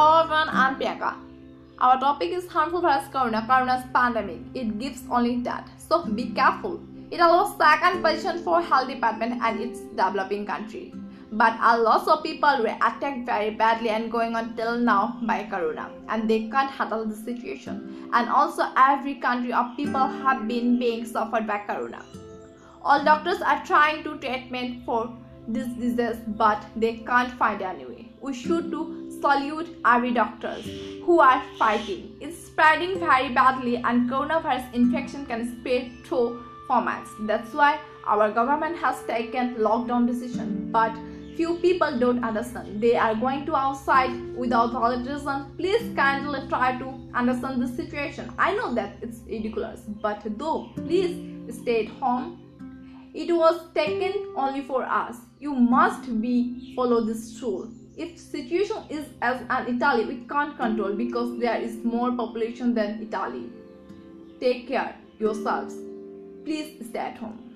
Priyanka. Our topic is harmful virus corona, corona's pandemic. It gives only that. So be careful. It allows second position for health department and its developing country. But a lot of people were attacked very badly and going on till now by corona and they can't handle the situation. And also every country of people have been being suffered by corona. All doctors are trying to treatment for this disease but they can't find any way. We should do salute every doctors who are fighting. It's spreading very badly and coronavirus infection can spread through formats. That's why our government has taken lockdown decision. But few people don't understand. They are going to outside without valid reason. Please kindly try to understand the situation. I know that it's ridiculous, but though, please stay at home. It was taken only for us. You must be follow this rule if situation is as an italy we can't control because there is more population than italy. Take care yourselves. Please stay at home